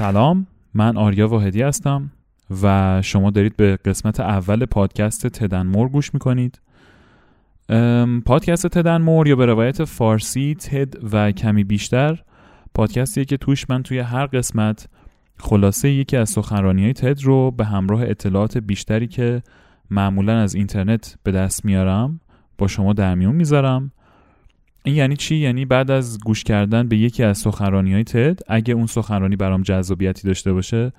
سلام من آریا واحدی هستم و شما دارید به قسمت اول پادکست تدنمور گوش می‌کنید. پادکست تدنمور یا به روایت فارسی تد و کمی بیشتر پادکستیه که توش من توی هر قسمت خلاصه یکی از سخنرانی های تد رو به همراه اطلاعات بیشتری که معمولا از اینترنت به دست میارم با شما در میون می‌ذارم. این یعنی چی؟ یعنی بعد از گوش کردن به یکی از سخنرانی های تد اگه اون سخنرانی برام جذابیتی داشته باشه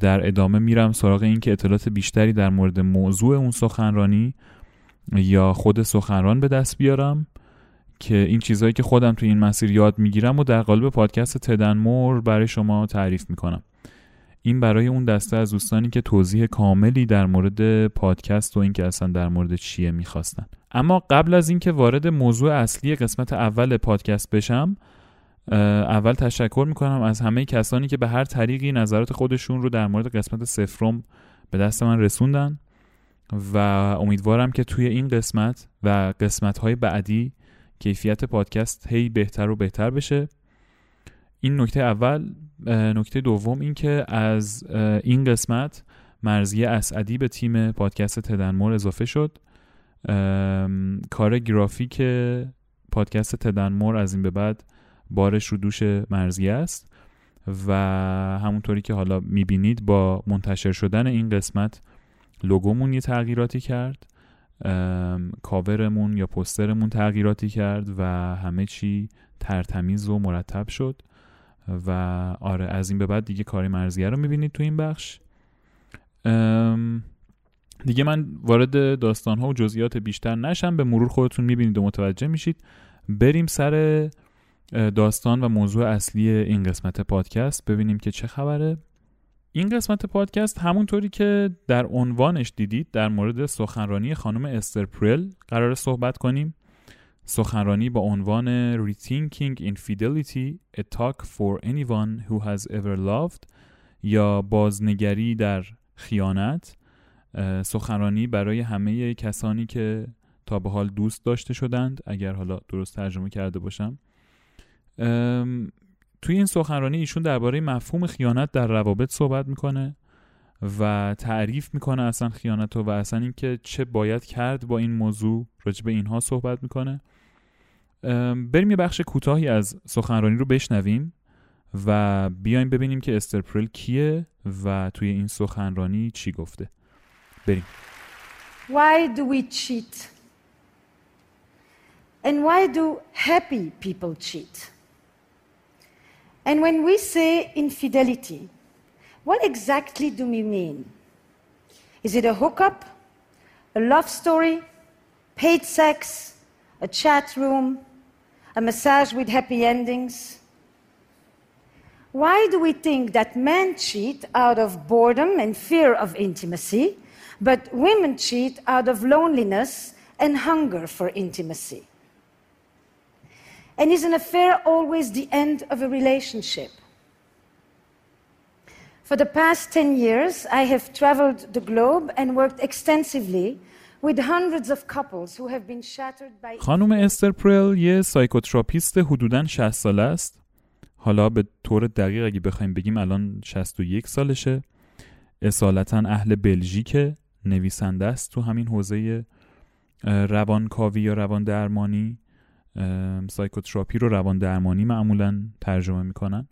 در ادامه میرم سراغ این که اطلاعات بیشتری در مورد موضوع اون سخنرانی یا خود سخنران به دست بیارم که این چیزهایی که خودم تو این مسیر یاد می‌گیرم و در قالب پادکست تدنمور برای شما تعریف می‌کنم. این برای اون دسته از دوستانی که توضیح کاملی در مورد پادکست و اینکه اصلا در مورد چیه می‌خواستن. اما قبل از اینکه وارد موضوع اصلی قسمت اول پادکست بشم اول تشکر می‌کنم از همه کسانی که به هر طریقی نظرات خودشون رو در مورد قسمت سفرم به دست من رسوندن و امیدوارم که توی این قسمت و قسمت های بعدی کیفیت پادکست هی بهتر و بهتر بشه. این نکته اول نکته دوم این که از این قسمت مرزیه اسعدی به تیم پادکست تدنمور اضافه شد. کار گرافیک پادکست تدنمور از این به بعد بارش رو دوش مرزیه است و همونطوری که حالا می‌بینید با منتشر شدن این قسمت لوگومون یه تغییراتی کرد کاورمون یا پسترمون تغییراتی کرد و همه چی ترتمیز و مرتب شد و آره از این به بعد دیگه کاری مرزیه رو می‌بینید تو این بخش. دیگه من وارد داستان ها و جزئیات بیشتر نشم به مرور خودتون می‌بینید و متوجه میشید. بریم سر داستان و موضوع اصلی این قسمت پادکست. ببینیم که چه خبره. این قسمت پادکست همونطوری که در عنوانش دیدید در مورد سخنرانی خانم استر پرل قرار صحبت کنیم. سخنرانی با عنوان Rethinking Infidelity A Talk for Anyone Who Has Ever Loved یا بازنگری در خیانت. سخنرانی برای همه کسانی که تا به حال دوست داشته شدند اگر حالا درست ترجمه کرده باشم. توی این سخنرانی ایشون درباره مفهوم خیانت در روابط صحبت می‌کنه و تعریف می‌کنه اصلا خیانت و اصلا اینکه چه باید کرد با این موضوع راجع به اینها صحبت می‌کنه. بریم یه بخش کوتاهی از سخنرانی رو بشنویم و بیایم ببینیم که استرپرل کیه و توی این سخنرانی چی گفته. Why do we cheat? And why do happy people cheat? And when we say infidelity, what exactly do we mean? Is it a hookup, a love story, paid sex, a chat room, a massage with happy endings? Why do we think that men cheat out of boredom and fear of intimacy, but women cheat out of loneliness and hunger for intimacy? And is an affair always the end of a relationship? For the past 10 years, I have traveled the globe and worked extensively with hundreds of couples who have been shattered by خانم استر پرل یه سایکوتراپیست حدوداً 60 ساله است. حالا به طور دقیق اگه بخوایم بگیم الان 61 سالشه. اصالتا اهل بلژیک نویسنده است تو همین حوزه روانکاوی یا روان درمانی psychotherapy رو روان درمانی معمولا ترجمه می‌کنن.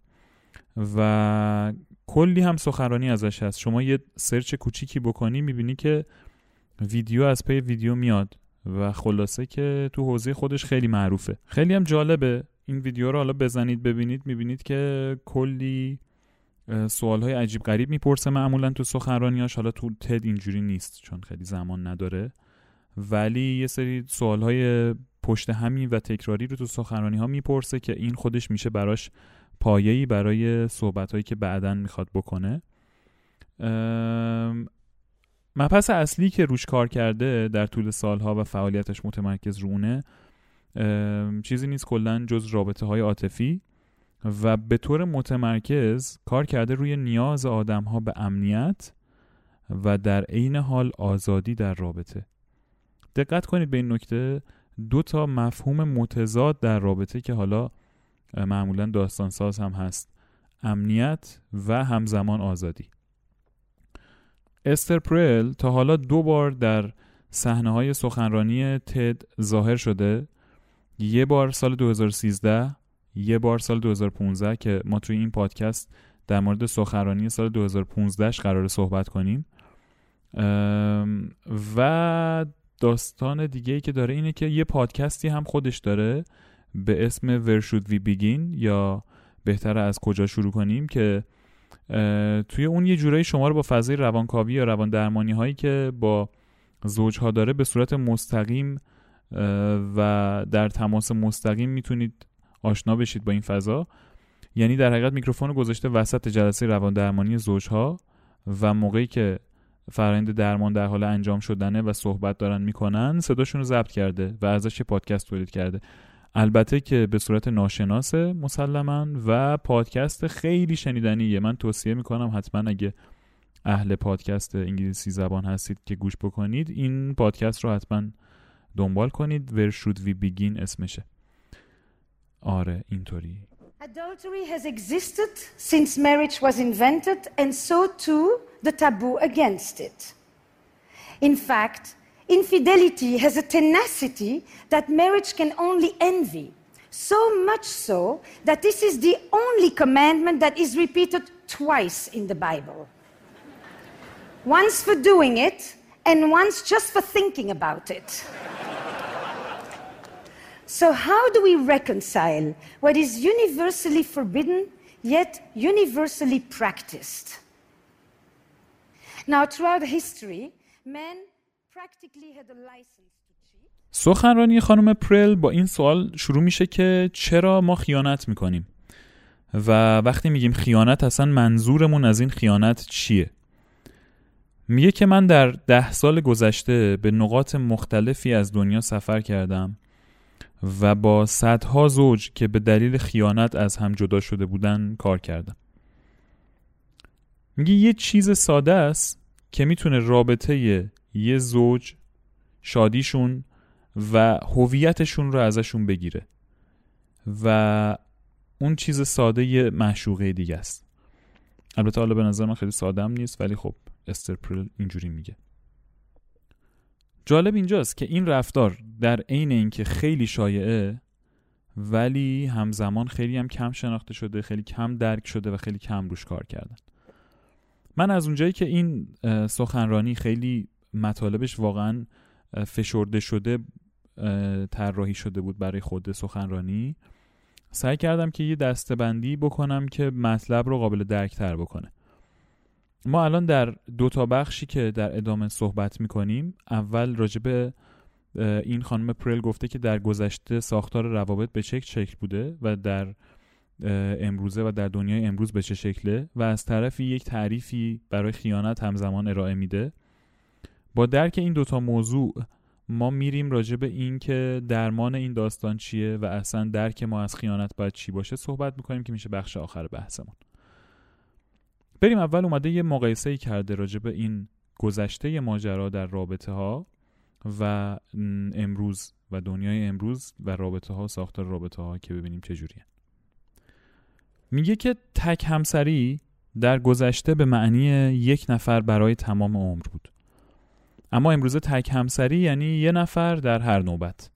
و کلی هم سخنرانی ازش هست. شما یه search کوچیکی بکنی می‌بینی که ویدیو از پی ویدیو میاد و خلاصه که تو حوزه خودش خیلی معروفه. خیلی هم جالبه. این ویدیو رو حالا بزنید ببینید می‌بینید که کلی سوال های عجیب غریب می‌پرسه معمولا تو سخنرانیاش حالا تو تد اینجوری نیست چون خیلی زمان نداره. ولی یه سری سوال های پشت همین و تکراری رو تو سخنرانی ها می‌پرسه که این خودش میشه براش پایه‌ای برای صحبت هایی که بعدا می‌خواد بکنه. مبحث اصلی که روش کار کرده در طول سالها و فعالیتش متمرکز رونه چیزی نیست کلا جز رابطه های عاطفی. و به طور متمرکز کار کرده روی نیاز آدم ها به امنیت و در عین حال آزادی در رابطه. دقت کنید به این نکته دو تا مفهوم متضاد در رابطه که حالا معمولا داستان ساز هم هست. امنیت و همزمان آزادی. استر پرل تا حالا دو بار در صحنه های سخنرانی تد ظاهر شده. یه بار سال 2013 یه بار سال 2015 که ما توی این پادکست در مورد سخنرانی سال 2015 قرار صحبت کنیم. و داستان دیگه ای که داره اینه که یه پادکستی هم خودش داره به اسم Where Should We Begin یا بهتره از کجا شروع کنیم که توی اون یه جورایی شما رو با فضای روانکاوی یا روان درمانی هایی که با زوجها داره به صورت مستقیم و در تماس مستقیم می‌تونید آشنا بشید با این فضا. یعنی در حقیقت میکروفون گذاشته وسط جلسه روان درمانی زوجها و موقعی که فرآیند درمان در حال انجام شدنه و صحبت دارن می‌کنن صداشون رو ضبط کرده و ازش پادکست تولید کرده. البته که به صورت ناشناسه مسلما و پادکست خیلی شنیدنیه. من توصیه می‌کنم حتما اگه اهل پادکست انگلیسی زبان هستید که گوش بکنید این پادکست رو حتما دنبال کنید. Where should we begin? اسمشه. آره اینطوری Adultery has existed since marriage was invented and so too the taboo against it. In fact, infidelity has a tenacity that marriage can only envy. So much so that this is the only commandment that is repeated twice in the Bible. Once for doing it, and once just for thinking about it. So, how do we reconcile what is universally forbidden yet universally practiced? Now, throughout history, men practically had a license. سخنرانی خانم پرل با این سوال شروع میشه که چرا ما خیانت می‌کنیم و وقتی میگیم خیانت اصلا منظورمون از این خیانت چیه میگه که من در ده سال گذشته به نقاط مختلفی از دنیا سفر کردم و با صدها زوج که به دلیل خیانت از هم جدا شده بودن کار کردم میگه یه چیز ساده است که می‌تونه رابطه یه زوج شادیشون و هویتشون رو ازشون بگیره و اون چیز ساده یه معشوقه دیگه است. البته حالا به نظر من خیلی سادم نیست ولی خب استرپرل اینجوری میگه. جالب اینجاست که این رفتار در عین اینکه خیلی شایعه ولی همزمان خیلی هم کم شناخته شده خیلی کم درک شده و خیلی کم روش کار کردن. من از اونجایی که این سخنرانی خیلی مطالبش واقعا فشرده شده طراحی شده بود برای خود سخنرانی. سعی کردم که یه دستبندی بکنم که مطلب رو قابل درک تر بکنه. ما الان در دو تا بخشی که در ادامه صحبت می‌کنیم اول راجب این خانم پرل گفته که در گذشته ساختار روابط به چه شکل بوده و در امروزه و در دنیای امروز به چه شکله و از طرفی یک تعریفی برای خیانت همزمان ارائه میده. با درک این دوتا موضوع ما میریم راجع به این که درمان این داستان چیه و اصلا درک ما از خیانت باید چی باشه صحبت می‌کنیم که میشه بخش آخر بحثمون. بریم اول اومده یه مقایسه ای کرده راجع به این گذشته ماجرا در رابطه ها و امروز و دنیای امروز و رابطه ها ساختار رابطه ها که ببینیم چجوریه. میگه که تک همسری در گذشته به معنی یک نفر برای تمام عمر بود. اما امروزه تک همسری یعنی یه نفر در هر نوبت.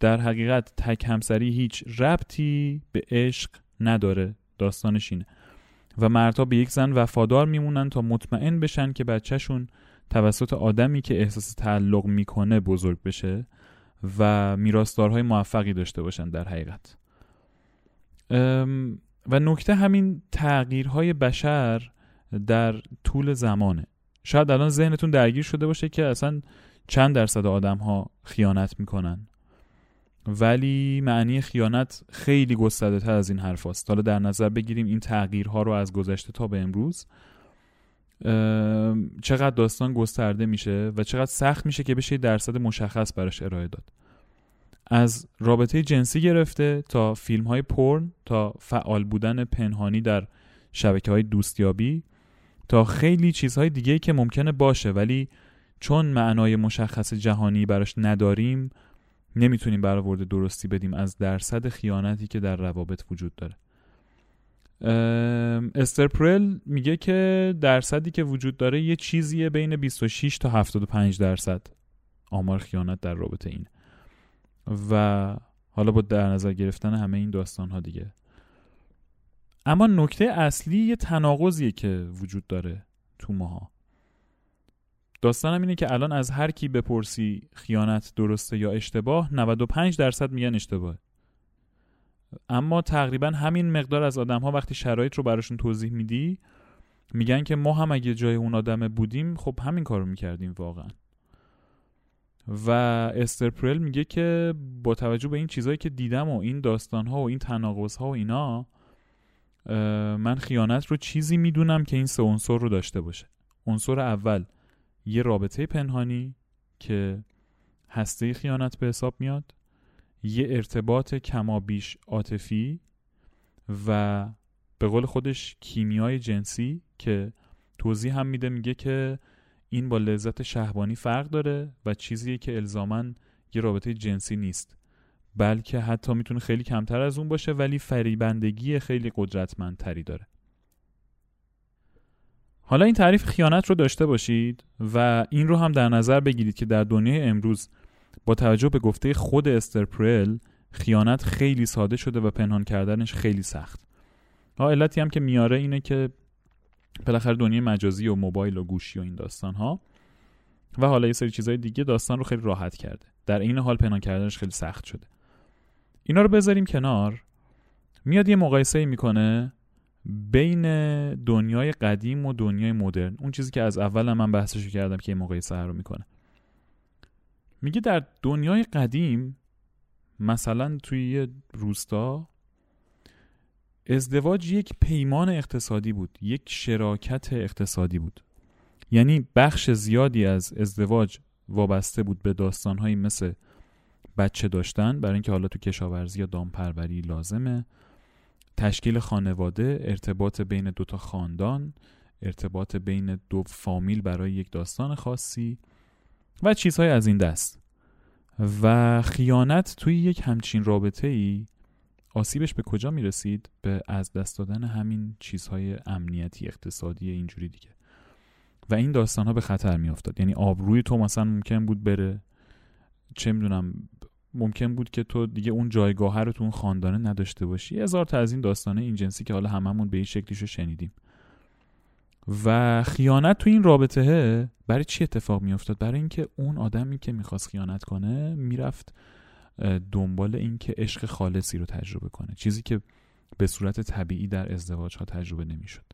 در حقیقت تک همسری هیچ ربطی به عشق نداره. داستانش اینه. و مردها به یک زن وفادار میمونن تا مطمئن بشن که بچهشون توسط آدمی که احساس تعلق می‌کنه بزرگ بشه و میراثدارهای موفقی داشته باشن در حقیقت. و نکته همین تغییرهای بشر در طول زمانه. شاید الان ذهنتون درگیر شده باشه که اصلا چند درصد آدم ها خیانت می‌کنن. ولی معنی خیانت خیلی گسترده تر از این حرف هست. حالا در نظر بگیریم این تغییرها رو از گذشته تا به امروز چقدر داستان گسترده میشه و چقدر سخت میشه که بشه درصد مشخص براش ارائه داد از رابطه جنسی گرفته تا فیلم های پرن تا فعال بودن پنهانی در شبکه های دوستیابی تا خیلی چیزهای دیگه که ممکنه باشه ولی چون معنای مشخص جهانی براش نداریم نمی‌تونیم برآورده درستی بدیم از درصد خیانتی که در روابط وجود داره. استرپرل میگه که درصدی که وجود داره یه چیزیه بین 26 تا 75 درصد. آمار خیانت در رابطه این. و حالا با در نظر گرفتن همه این داستان ها دیگه. اما نکته اصلی یه تناقضیه که وجود داره تو ماها. داستانم اینه که الان از هر کی بپرسی خیانت درسته یا اشتباه 95 درصد میگن اشتباه اما تقریبا همین مقدار از آدم ها وقتی شرایط رو براشون توضیح میدی میگن که ما هم اگه جای اون آدم بودیم خب همین کارو می‌کردیم واقعا. و استرپرل میگه که با توجه به این چیزهایی که دیدم و این داستان ها و این تناقض ها و اینا من خیانت رو چیزی می‌دونم که این سه عنصر رو داشته باشه. عنصر اول یه رابطه پنهانی که هسته خیانت به حساب میاد یه ارتباط کمابیش عاطفی و به قول خودش کیمیای جنسی که توضیح هم میده میگه که این با لذت شهبانی فرق داره و چیزیه که الزاما یه رابطه جنسی نیست بلکه حتی می‌تونه خیلی کمتر از اون باشه ولی فریبندگی خیلی قدرتمندتری داره. حالا این تعریف خیانت رو داشته باشید و این رو هم در نظر بگیرید که در دنیای امروز با توجه به گفته خود استرپرل خیانت خیلی ساده شده و پنهان کردنش خیلی سخت. ها علتی هم که میاره اینه که بالاخره دنیای مجازی و موبایل و گوشی و این داستان ها و حالا یه سری چیزهای دیگه داستان رو خیلی راحت کرده. در این حال پنهان کردنش خیلی سخت شده. اینا رو بذاریم کنار. میاد یه مقایسه می‌کنه بین دنیای قدیم و دنیای مدرن. اون چیزی که از اول من بحثشو کردم که یه مقایسه رو می‌کنه. میگه در دنیای قدیم مثلا توی یه روستا ازدواج یک پیمان اقتصادی بود یک شراکت اقتصادی بود. یعنی بخش زیادی از ازدواج وابسته بود به داستانهایی مثل بچه داشتن برای اینکه حالا تو کشاورزی یا دامپروری لازمه. تشکیل خانواده ارتباط بین دو تا خاندان ارتباط بین دو فامیل برای یک داستان خاصی و چیزهای از این دست. و خیانت توی یک همچین رابطه ای آسیبش به کجا می‌رسید؟ به از دست دادن همین چیزهای امنیتی اقتصادی اینجوری دیگه. و این داستان ها به خطر میافتاد. یعنی آبروی تو مثلا ممکن بود بره. چه می‌دونم ممکن بود که تو دیگه اون جایگاه رو تو اون خاندانه نداشته باشی. هزار تا از این داستانه این جنسی که حالا هممون به این شکلیشو شنیدیم. و خیانت تو این رابطه برای چی اتفاق میافتاد؟ برای اینکه اون آدمی که می‌خواست خیانت کنه می‌رفت دنبال اینکه عشق خالصی رو تجربه کنه. چیزی که به صورت طبیعی در ازدواج ها تجربه نمی‌شد.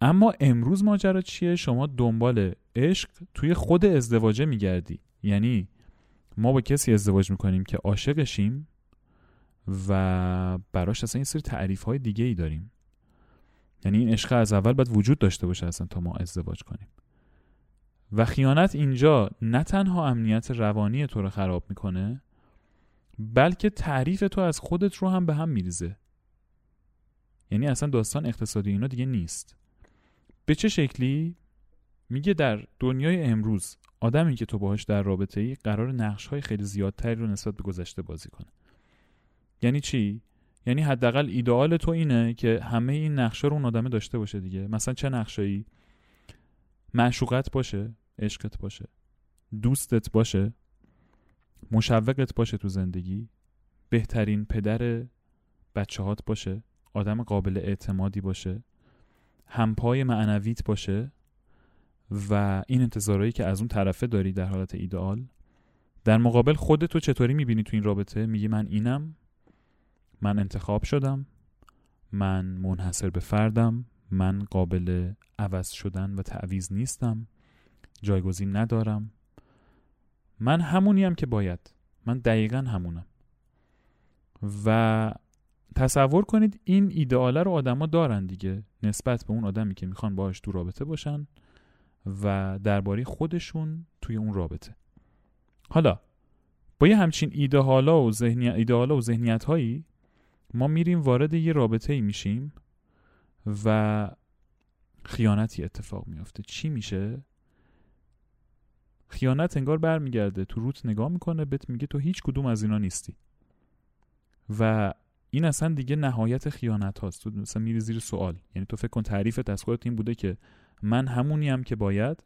اما امروز ماجرا چیه؟ شما دنبال عشق توی خود ازدواجه میگردی. یعنی ما با کسی ازدواج می‌کنیم که عاشقشیم و براش اصلا این سری تعریف های دیگه ای داریم. یعنی این عشق از اول باید وجود داشته باشه اصلا تا ما ازدواج کنیم. و خیانت اینجا نه تنها امنیت روانی تو رو خراب می‌کنه بلکه تعریف تو از خودت رو هم به هم میریزه. یعنی اصلا داستان اقتصادی اینا دیگه نیست. به چه شکلی؟ میگه در دنیای امروز آدمی که تو باهاش در رابطه ای قرار نقش های خیلی زیادتری رو نسبت به گذشته بازی کنه. یعنی چی؟ یعنی حداقل ایدئال تو اینه که همه این نقشه رو اون آدمه داشته باشه دیگه. مثلا چه نقشایی معشوقت باشه عشقت باشه. دوستت باشه. مشوقت باشه تو زندگی. بهترین پدر بچه هات باشه. آدم قابل اعتمادی باشه. همپای معنویت باشه. و این انتظارهایی که از اون طرفه داری در حالت ایدئال در مقابل خودتو چطوری می‌بینی تو این رابطه؟ میگی من اینم من انتخاب شدم من منحصر به فردم من قابل عوض شدن و تعویز نیستم جایگزین ندارم. من همونیم که باید. من دقیقا همونم. و تصور کنید این ایدئاله رو آدما دارن دیگه نسبت به اون آدمی که می‌خوان باهاش تو رابطه باشن. و درباره خودشون توی اون رابطه. حالا با یه همچین ایدئالا و ذهنیت ایدئالا و ذهنیت هایی ما میریم وارد یه رابطه ای میشیم و خیانتی اتفاق میافته. چی میشه؟ خیانت انگار برمیگرده تو روت نگاه می‌کنه بهت میگه تو هیچ کدوم از اینا نیستی. و این اصلا دیگه نهایت خیانت هاست. تو مثلا میری زیر سوال. یعنی تو فکر کن تعریفت از خودت این بوده که من همونیم که باید.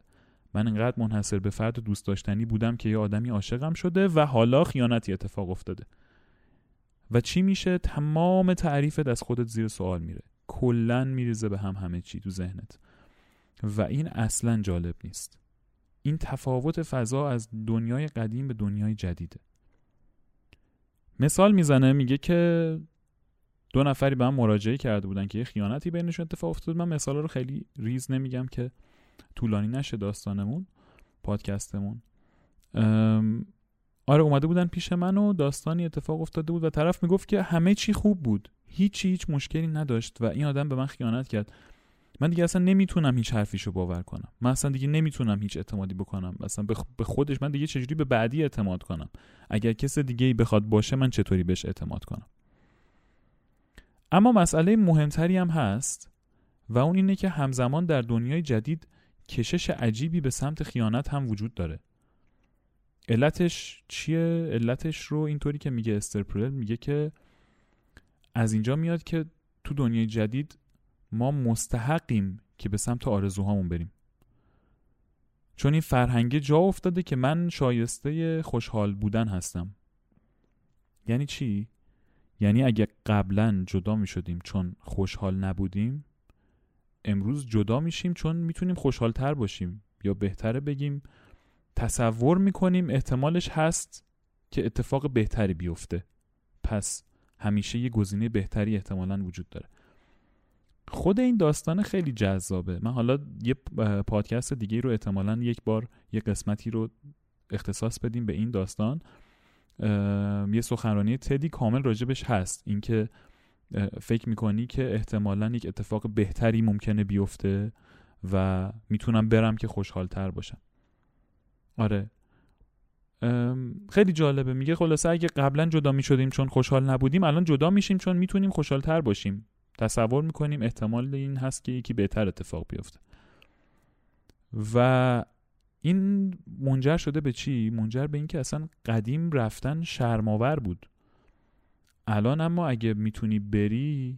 من انقدر منحصر به فرد دوست داشتنی بودم که یه آدمی عاشقم شده و حالا خیانتی اتفاق افتاده. و چی میشه؟ تمام تعریفت از خودت زیر سوال میره. کلا میریزه به هم همه چی تو ذهنت. و این اصلا جالب نیست. این تفاوت فضا از دنیای قدیم به دنیای جدیده. مثال می‌زنه میگه که دو نفری به هم مراجعه کرده بودن که یه خیانتی بینشون اتفاق افتاد. من مثال رو خیلی ریز نمیگم که طولانی نشه داستانمون پادکستمون. آره اومده بودن پیش من و داستانی اتفاق افتاده بود و طرف می‌گفت که همه چی خوب بود. هیچ هیچ مشکلی نداشت و این آدم به من خیانت کرد. من دیگه اصلا نمی‌تونم هیچ حرفیشو باور کنم. من اصلا دیگه نمی‌تونم هیچ اعتمادی بکنم. اصلا به خودش من دیگه چجوری به بعدی اعتماد کنم؟ اگر کس دیگه ای بخواد باشه من چطوری بهش اعتماد کنم؟ اما مسئله مهمتری هم هست و اون اینه که همزمان در دنیای جدید کشش عجیبی به سمت خیانت هم وجود داره علتش چیه؟ علتش رو اینطوری که میگه استرپرل میگه که از اینجا میاد که تو دنیای جدید ما مستحقیم که به سمت آرزوهامون بریم چون این فرهنگ جا افتاده که من شایسته خوشحال بودن هستم یعنی چی؟ یعنی اگه قبلا جدا می شدیم چون خوشحال نبودیم امروز جدا میشیم چون می‌تونیم خوشحالتر باشیم یا بهتره بگیم تصور می‌کنیم احتمالش هست که اتفاق بهتری بیفته. پس همیشه یه گزینه بهتری احتمالا وجود داره. خود این داستان خیلی جذابه. من حالا یه پادکست دیگه رو احتمالا یک بار یه قسمتی رو اختصاص بدیم به این داستان. یه سخنرانی تدی کامل راجبش هست. اینکه فکر می‌کنی که احتمالا یک اتفاق بهتری ممکنه بیفته و می‌تونم برم که خوشحالتر باشم. آره. خیلی جالبه. میگه خلاصه اگه قبلا جدا می‌شدیم چون خوشحال نبودیم الان جدا میشیم چون می‌تونیم خوشحالتر باشیم. تصور می‌کنیم احتمال این هست که یکی بهتر اتفاق بیفته. و این منجر شده به چی؟ منجر به اینکه اصلا قدیم رفتن شرماور بود. الان اما اگه می‌تونی بری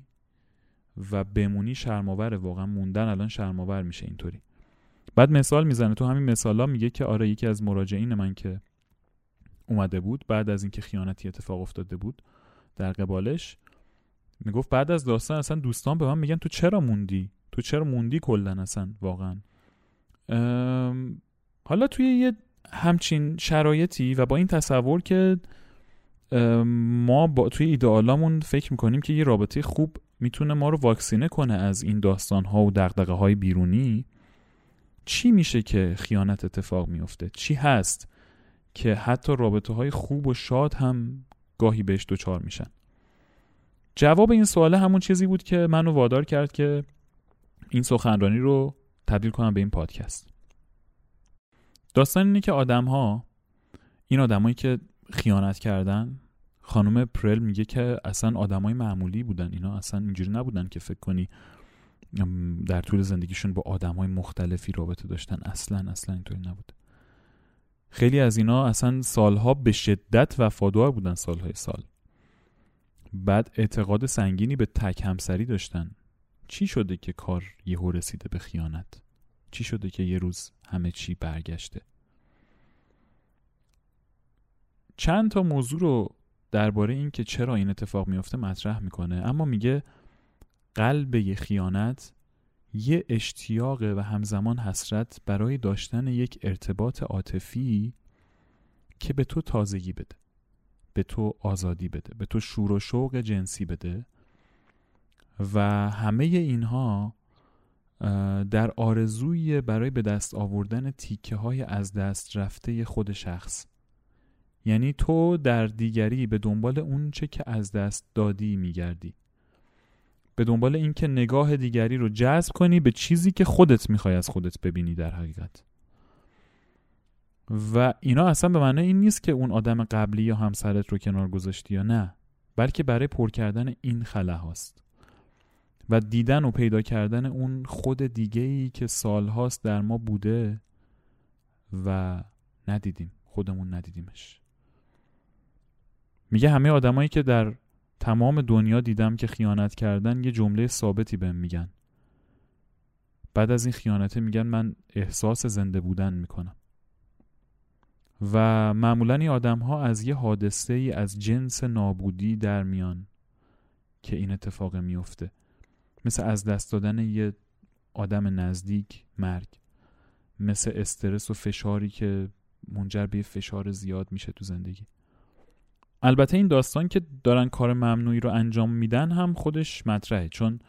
و بمونی شرماوره واقعا موندن الان شرماور میشه اینطوری. بعد مثال می‌زنه. تو همین مثالا میگه که آره یکی از مراجعین من که اومده بود بعد از اینکه خیانتی اتفاق افتاده بود در قبالش می‌گفت بعد از داستان اصلا دوستان به من میگن تو چرا موندی؟ تو چرا موندی کلا اصلا؟ واقعا. حالا توی یه همچین شرایطی و با این تصور که ما با توی ایدئالامون فکر می‌کنیم که یه رابطه خوب می‌تونه ما رو واکسینه کنه از این داستان ها و دقدقه های بیرونی چی میشه که خیانت اتفاق میفته چی هست که حتی رابطه های خوب و شاد هم گاهی بهش دچار میشن؟ جواب این سواله همون چیزی بود که منو وادار کرد که این سخنرانی رو تبدیل کنم به این پادکست. داستان اینه که آدم ها این آدمایی که خیانت کردن خانم پرل میگه که اصلا آدمای معمولی بودن اینا اصلا اینجوری نبودن که فکر کنی در طول زندگیشون با آدمای مختلفی رابطه داشتن. اصلا اصلا اینطوری نبود. خیلی از اینا اصلا سالها به شدت وفادار بودن سالهای سال. بعد اعتقاد سنگینی به تک همسری داشتن. چی شده که کار یهو رسیده به خیانت؟ چی شده که یه روز همه چی برگشته؟ چند تا موضوع رو درباره این که چرا این اتفاق میافته مطرح می‌کنه اما میگه قلب یه خیانت یه اشتیاق و همزمان حسرت برای داشتن یک ارتباط عاطفی که به تو تازگی بده به تو آزادی بده به تو شور و شوق جنسی بده و همه اینها در آرزوی برای به دست آوردن تیکه های از دست رفته خود شخص. یعنی تو در دیگری به دنبال اون چه که از دست دادی میگردی. به دنبال اینکه نگاه دیگری رو جذب کنی به چیزی که خودت می‌خوای از خودت ببینی در حقیقت. و اینا اصلا به معنی این نیست که اون آدم قبلی یا همسرت رو کنار گذاشتی یا نه بلکه برای پر کردن این خلا هاست و دیدن و پیدا کردن اون خود دیگه ای که سالهاست در ما بوده و ندیدیم خودمون ندیدیمش. میگه همه آدمایی که در تمام دنیا دیدم که خیانت کردن یه جمله ثابتی بهم میگن. بعد از این خیانته میگن من احساس زنده بودن می‌کنم. و معمولا این آدم ها از یه حادثه ای از جنس نابودی در میان که این اتفاق میفته مثل از دست دادن یه آدم نزدیک مرگ مثل استرس و فشاری که منجر به فشار زیاد میشه تو زندگی. البته این داستان که دارن کار ممنوعی رو انجام میدن هم خودش مطرحه چون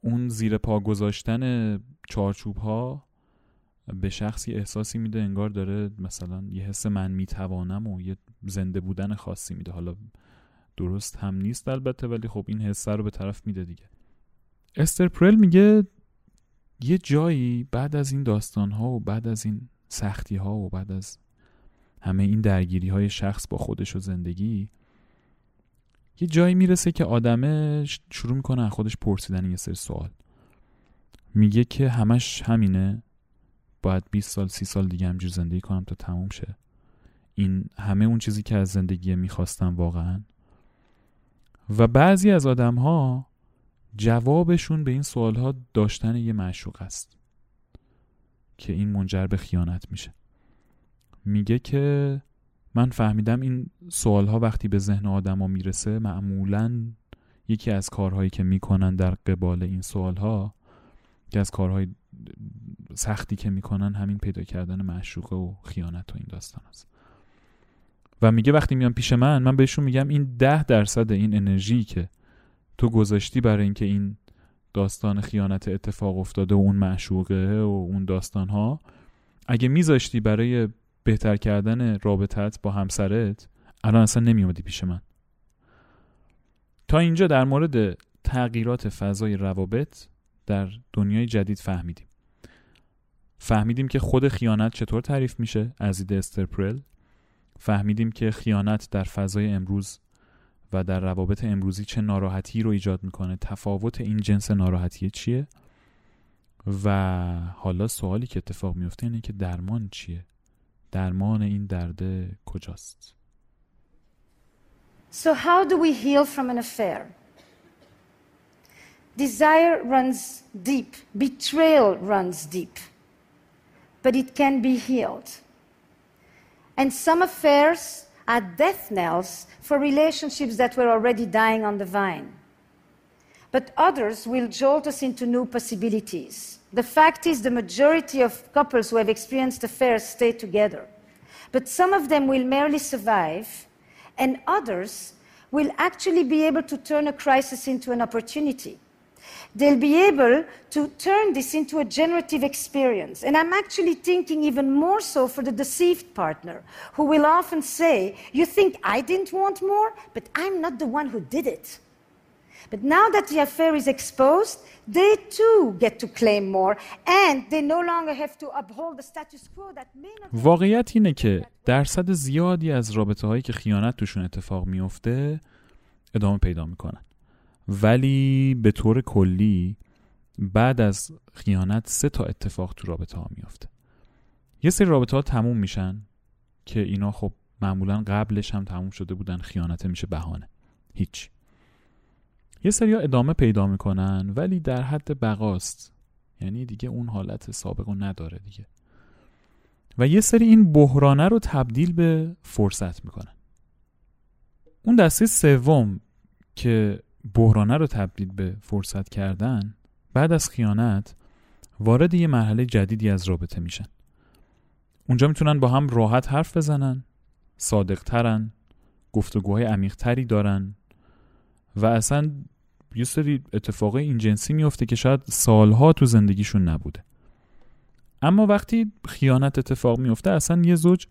اون زیر پا گذاشتن چارچوب ها به شخصی احساسی میده انگار داره مثلا یه حس من می‌توانم و یه زنده بودن خاصی میده. حالا درست هم نیست البته ولی خب این حسه رو به طرف میده دیگه. استر پرل میگه یه جایی بعد از این داستان ها و بعد از این سختی ها و بعد از همه این درگیری های شخص با خودش و زندگی یه جایی می‌رسه که آدمه شروع می‌کنه از خودش پرسیدن یه سری سوال. میگه که همش همینه. باید 20 سال 30 سال دیگه همجور زندگی کنم تا تموم شه. این همه اون چیزی که از زندگی می‌خواستم واقعا. و بعضی از آدم ها جوابشون به این سوال ها داشتن یه معشوق است که این منجر به خیانت میشه. میگه که من فهمیدم این سوال ها وقتی به ذهن آدم ها می‌رسه معمولا یکی از کارهایی که می‌کنن در قبال این سوال ها که از کارهای سختی که می‌کنن همین پیدا کردن معشوقه و خیانت و این داستان است. و میگه وقتی میان پیش من من بهشون میگم این ده درصد این انرژی که تو گذاشتی برای اینکه این داستان خیانت اتفاق افتاده و اون معشوقه و اون داستان ها اگه میذاشتی برای بهتر کردن رابطت با همسرت الان اصلا نمیومدی پیش من. تا اینجا در مورد تغییرات فضای روابط در دنیای جدید فهمیدیم. فهمیدیم که خود خیانت چطور تعریف میشه؟ از دید استرپرل. فهمیدیم که خیانت در فضای امروز و در روابط امروزی چه ناراحتی رو ایجاد می‌کنه؟ تفاوت این جنس ناراحتی چیه؟ و حالا سوالی که اتفاق میفته اینه که درمان چیه؟ درمان این درد کجاست؟ So how do we heal from an affair? Desire runs deep, betrayal runs deep, but it can be healed. And some affairs are death knells for relationships that were already dying on the vine. But others will jolt us into new possibilities. The fact is, the majority of couples who have experienced affairs stay together. But some of them will merely survive, and others will actually be able to turn a crisis into an opportunity. They'll be able to turn this into a generative experience. And I'm actually thinking even more so for the deceived partner, who will often say, You think I didn't want more, but I'm not the one who did it. But now that the affair is exposed, they too get to claim more, and they no longer have to uphold the status quo that may not. واقعیت اینه که درصد زیادی از رابطه هایی که خیانت توشون اتفاق میفته ادامه پیدا میکنن ولی به طور کلی بعد از خیانت سه تا اتفاق تو رابطه ها میفته یه سری رابطه ها تموم میشن که اینا خب معمولا قبلش هم تموم شده بودن خیانته میشه بهانه. هیچ. یه سری ها ادامه پیدا می‌کنن ولی در حد بقاست. یعنی دیگه اون حالت سابق رو نداره دیگه. و یه سری این بحرانه رو تبدیل به فرصت می‌کنن. اون دسته سوم که بحرانه رو تبدیل به فرصت کردن بعد از خیانت وارد یه مرحله جدیدی از رابطه میشن. اونجا می‌تونن با هم راحت حرف بزنن صادق ترن گفتگوهای عمیق تری دارن و اصلا یه سری اتفاقای این جنسی میفته که شاید سالها تو زندگیشون نبوده. اما وقتی خیانت اتفاق میفته اصلا یه زوج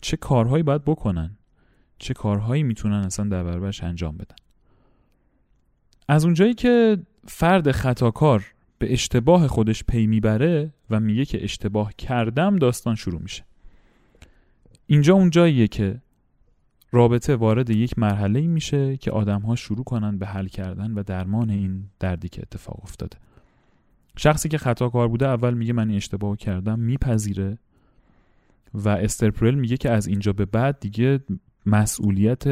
چه کارهایی باید بکنن؟ چه کارهایی می‌تونن اصلا در برابرش انجام بدن؟ از اونجایی که فرد خطاکار به اشتباه خودش پی می‌بره و میگه که اشتباه کردم داستان شروع میشه. اینجا اونجاییه که رابطه وارد یک مرحله میشه که آدم ها شروع کنن به حل کردن و درمان این دردی که اتفاق افتاده. شخصی که خطاکار بوده اول میگه من اشتباه کردم میپذیره و استرپرل میگه که از اینجا به بعد دیگه مسئولیت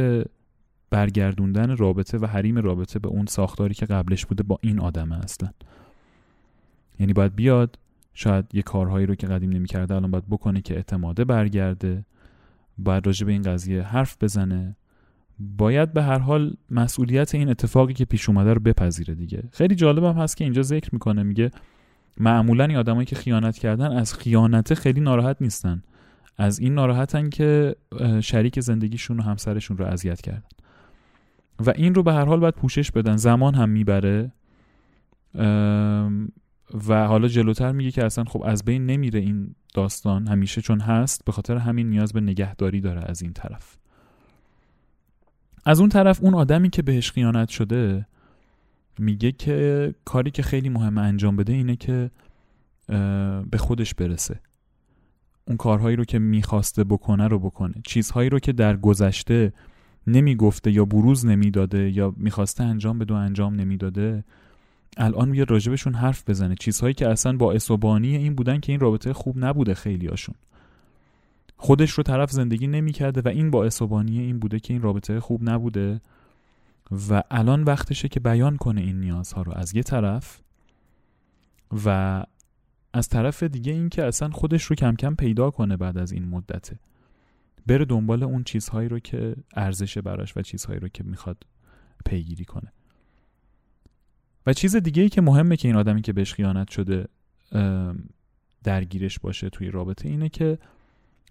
برگردوندن رابطه و حریم رابطه به اون ساختاری که قبلش بوده با این آدم اصلا. یعنی باید بیاد شاید یه کارهایی رو که قدیم نمی‌کرده الان باید بکنه که اعتماده برگرده باید راجع به این قضیه حرف بزنه. باید به هر حال مسئولیت این اتفاقی که پیش اومده رو بپذیره دیگه. خیلی جالب هم هست که اینجا ذکر می‌کنه میگه معمولا این آدمایی که خیانت کردن از خیانت خیلی ناراحت نیستن. از این ناراحتن که شریک زندگیشون و همسرشون رو اذیت کردن. و این رو به هر حال باید پوشش بدن. زمان هم می‌بره. و حالا جلوتر میگه که اصلا خب از بین نمیره این داستان همیشه چون هست. به خاطر همین نیاز به نگهداری داره از این طرف. از اون طرف اون آدمی که بهش خیانت شده میگه که کاری که خیلی مهم انجام بده اینه که به خودش برسه. اون کارهایی رو که می‌خواسته بکنه رو بکنه. چیزهایی رو که در گذشته نمی‌گفته یا بروز نمی‌داده یا می‌خواسته انجام بده و انجام نمی‌داده الان میاد راجبشون حرف بزنه. چیزهایی که اصلا با اسوبانی این بودن که این رابطه خوب نبوده خیلی هاشون خودش رو طرف زندگی نمی‌کرده و این با اسوبانی این بوده که این رابطه خوب نبوده. و الان وقتشه که بیان کنه این نیازها رو از یه طرف و از طرف دیگه این که اصلا خودش رو کم کم پیدا کنه بعد از این مدته. بره دنبال اون چیزهایی رو که ارزش براش و چیزهایی رو که می‌خواد پیگیری کنه. و چیز دیگه ای که مهمه که این آدمی که بهش خیانت شده درگیرش باشه توی رابطه اینه که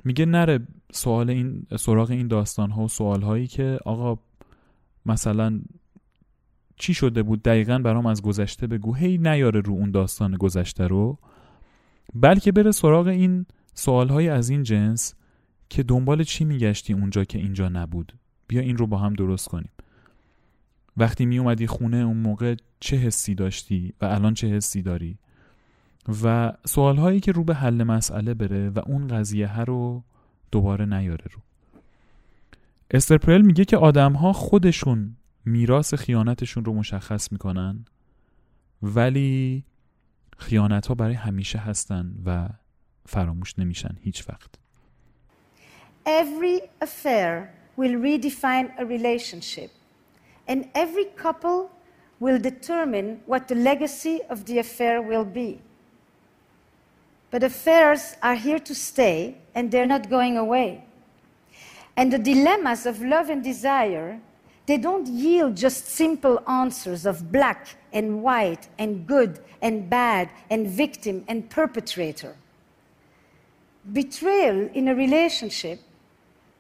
میگه نره سوال این سراغ این داستان ها و سوال هایی که آقا مثلا چی شده بود؟ دقیقا برام از گذشته بگو. هی نیاره رو اون داستان گذشته رو. بلکه بره سراغ این سوال های از این جنس که دنبال چی میگشتی اونجا که اینجا نبود؟ بیا این رو با هم درست کنیم. وقتی می اومدی خونه اون موقع چه حسی داشتی و الان چه حسی داری؟ و سوال هایی که رو به حل مسئله بره و اون قضیه ها رو دوباره نیاره رو. استرپرل میگه که آدم ها خودشون میراث خیانتشون رو مشخص می‌کنن ولی خیانت ها برای همیشه هستن و فراموش نمیشن هیچ وقت. Every affair will redefine a relationship and every couple will determine what the legacy of the affair will be. But affairs are here to stay and they're not going away. And the dilemmas of love and desire, they don't yield just simple answers of black and white and good and bad and victim and perpetrator. Betrayal in a relationship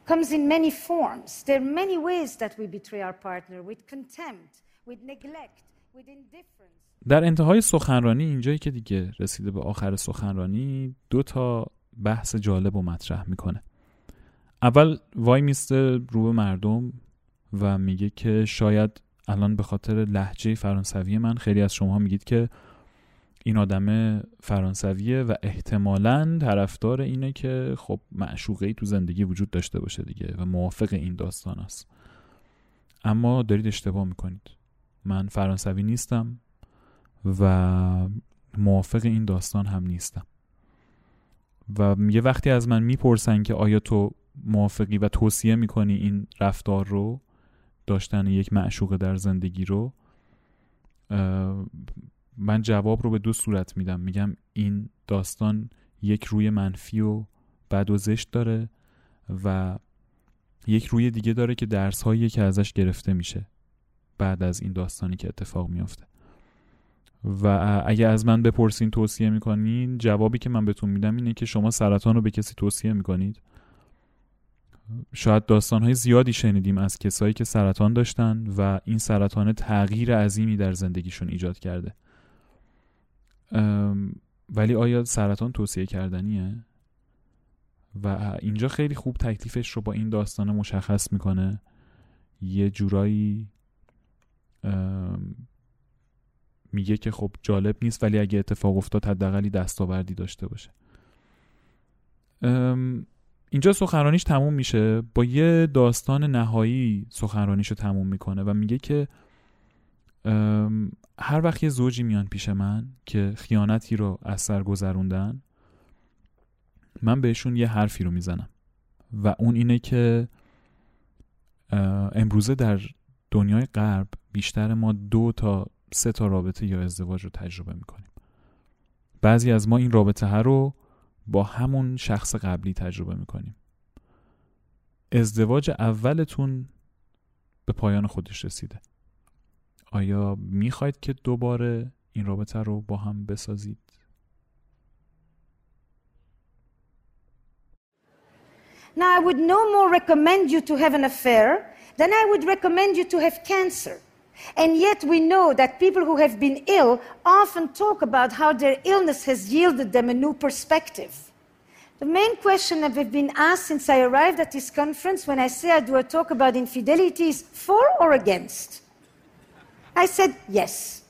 comes in many forms. There are many ways that we betray our partner with contempt, with neglect, with indifference. در انتهای سخنرانی اینجایی که دیگه رسیده به آخر سخنرانی دو تا بحث جالب و مطرح می‌کنه اول وای میسته رو به مردم و میگه که شاید الان به خاطر لحجه فرانسوی من خیلی از شما میگید که این آدم فرانسویه و احتمالا طرفدار اینه که خب معشوقه تو زندگی وجود داشته باشه دیگه و موافق این داستان است. اما دارید اشتباه می‌کنید. من فرانسوی نیستم و موافق این داستان هم نیستم. و یه وقتی از من می‌پرسن که آیا تو موافقی و توصیه می‌کنی این رفتار رو داشتن یک معشوقه در زندگی رو من جواب رو به دو صورت میدم. میگم این داستان یک روی منفی و بد و زشت داره و یک روی دیگه داره که درس هایی که ازش گرفته میشه بعد از این داستانی که اتفاق میافته. و اگه از من بپرسین توصیه می‌کنین جوابی که من بهتون میدم اینه که شما سرطان رو به کسی توصیه می‌کنید. شاید های زیادی شنیدیم از کسایی که سرطان داشتن و این سرطان تغییر عظیمی در زندگیشون ایجاد کرده. ولی آیا سرطان توصیه کردنیه؟ و اینجا خیلی خوب تکلیفش رو با این داستان مشخص می‌کنه. یه جورایی میگه که خب جالب نیست ولی اگه اتفاق افتاد حداقلی دستاوردی داشته باشه. اینجا سخنرانیش تموم میشه. با یه داستان نهایی سخنرانیش رو تموم می‌کنه و میگه که هر وقت یه زوجی میان پیش من که خیانتی رو از سر گذروندن من بهشون یه حرفی رو می‌زنم. و اون اینه که امروزه در دنیای غرب بیشتر ما دو تا سه تا رابطه یا ازدواج رو تجربه می‌کنیم. بعضی از ما این رابطه ها رو با همون شخص قبلی تجربه می‌کنیم. ازدواج اولتون به پایان خودش رسیده. آیا میخواید که دوباره این رابطه رو با هم بسازید؟ Now, I would no more recommend you to have an affair than I would recommend you to have cancer. And yet, we know that people who have been ill often talk about how their illness has yielded them a new perspective. The main question that we've been asked since I arrived at this conference when I say I do a talk about infidelity is for or against? I said yes.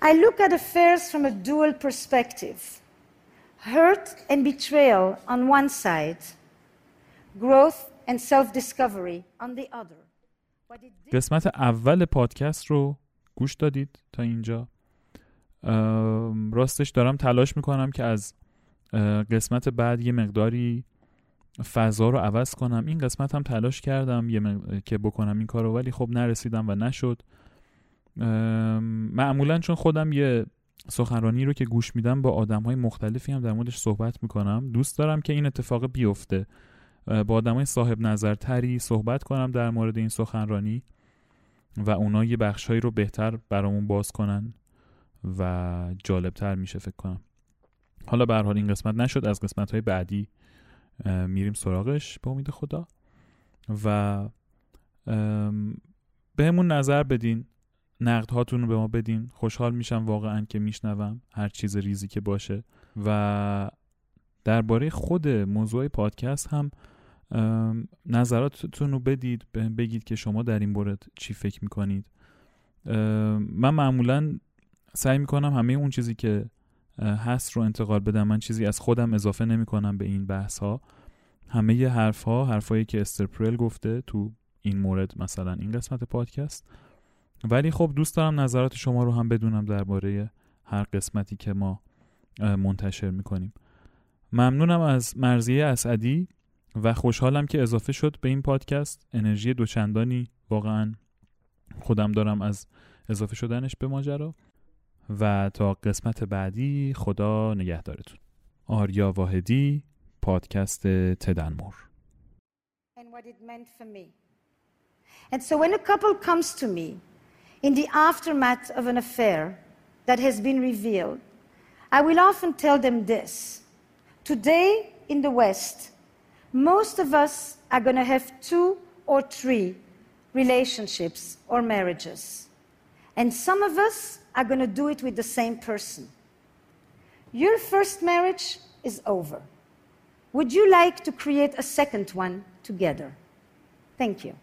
I look at affairs from a dual perspective hurt and betrayal on one side, growth and self discovery on the other. قسمت اول پادکست رو گوش دادید تا اینجا راستش دارم تلاش میکنم که از قسمت بعد یه مقداری فضا رو عوض کنم. این قسمت هم تلاش کردم یه که بکنم این کار رو ولی خب نرسیدم و نشد. معمولا چون خودم یه سخنرانی رو که گوش میدم با آدم های مختلفی هم در موردش صحبت می‌کنم. دوست دارم که این اتفاق بیفته. با آدم های صاحب نظرتری صحبت کنم در مورد این سخنرانی و اونا یه بخشهایی رو بهتر برامون باز کنن و جالبتر میشه فکر کنم. حالا به حال این قسمت نشد از قسمت های بعدی میریم سراغش به امید خدا. و بهمون نظر بدین. نقد هاتون رو به ما بدین. خوشحال میشم واقعا که میشنوم هر چیز ریزی که باشه. و درباره خود موضوع پادکست هم نظراتتون رو بدید بگید که شما در این مورد چی فکر می‌کنید. من معمولا سعی می‌کنم همه اون چیزی که هست رو انتقال بدم. من چیزی از خودم اضافه نمی کنم به این بحث ها همه ی حرف ها حرفایی که استرپرل گفته تو این مورد مثلا این قسمت پادکست. ولی خب دوست دارم نظرات شما رو هم بدونم درباره هر قسمتی که ما منتشر می‌کنیم ممنونم از مرزیه اسعدی و خوشحالم که اضافه شد به این پادکست. انرژی دوچندانی واقعا خودم دارم از اضافه شدنش به ماجرا. و تا قسمت بعدی خدا نگهدارتون آریا واحدی پادکست تدنمور and what it meant for me. And so when a couple comes to me in the aftermath of an affair that has been revealed, I will often tell them this. Today in the West, most of us are going to have two or three relationships or marriages. And some of us are going to do it with the same person. Your first marriage is over. Would you like to create a second one together? Thank you.